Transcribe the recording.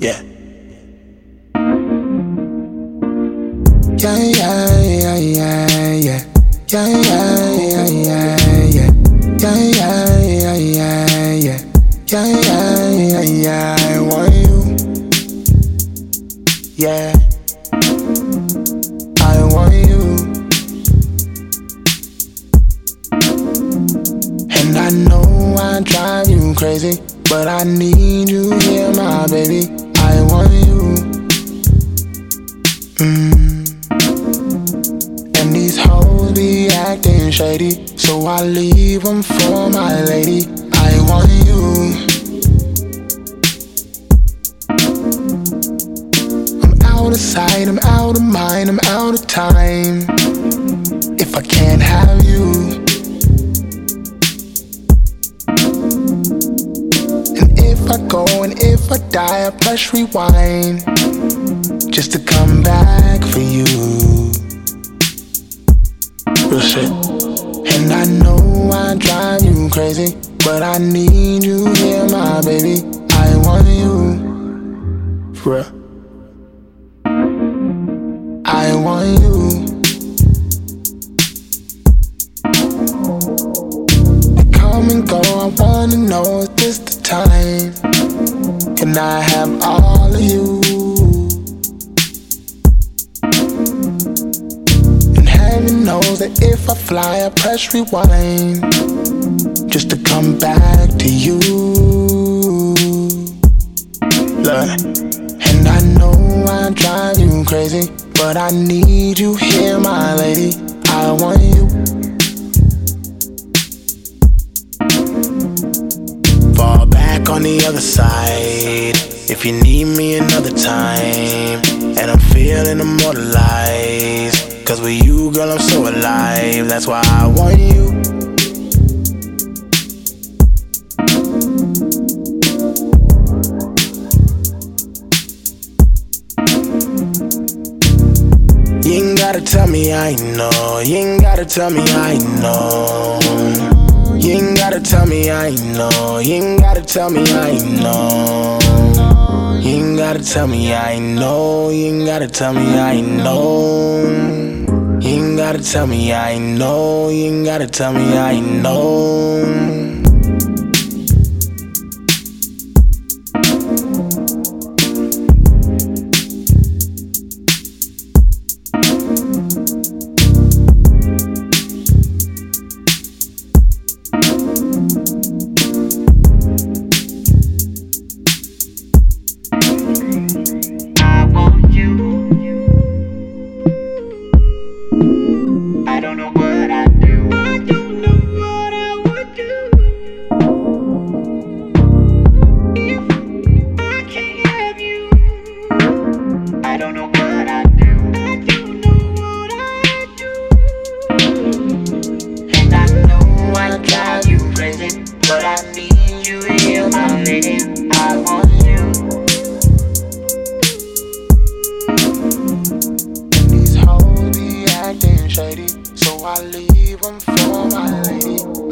Yeah. Yeah, yeah, yeah, yeah, yeah. Yeah, yeah, yeah, yeah, yeah. Yeah, yeah, yeah, yeah, yeah. Yeah, yeah, yeah, yeah. I want you. Yeah. I want you. And I know I drive you crazy, but I need you here, my baby. Shady, so I leave them for my lady. I want you. I'm out of sight, I'm out of mind, I'm out of time. If I can't have you. And if I go and if I die, I press rewind just to Real shit. And I know I drive you crazy, but I need you here, my baby. I want you. For real. I want you. I come and go, I wanna know is this the time? Can I have all of you? Heaven knows that if I fly, I press rewind just to come back to you. Look, and I know I drive you crazy, but I need you here, my lady. I want you. Fall back on the other side. If you need me another time. And I'm feeling immortalized. Cause with you, girl, I'm so alive. That's why I want you. You ain't gotta tell me I know. You ain't gotta tell me I know. You ain't gotta tell me I know. You ain't gotta tell me I know. You ain't gotta tell me I know. You ain't gotta tell me I know. You ain't gotta tell me I know. You ain't gotta tell me I know. I don't know what I do. And I know I you but I need you here, my lady. I want you. These hoes be acting shady, so I leave them for my lady.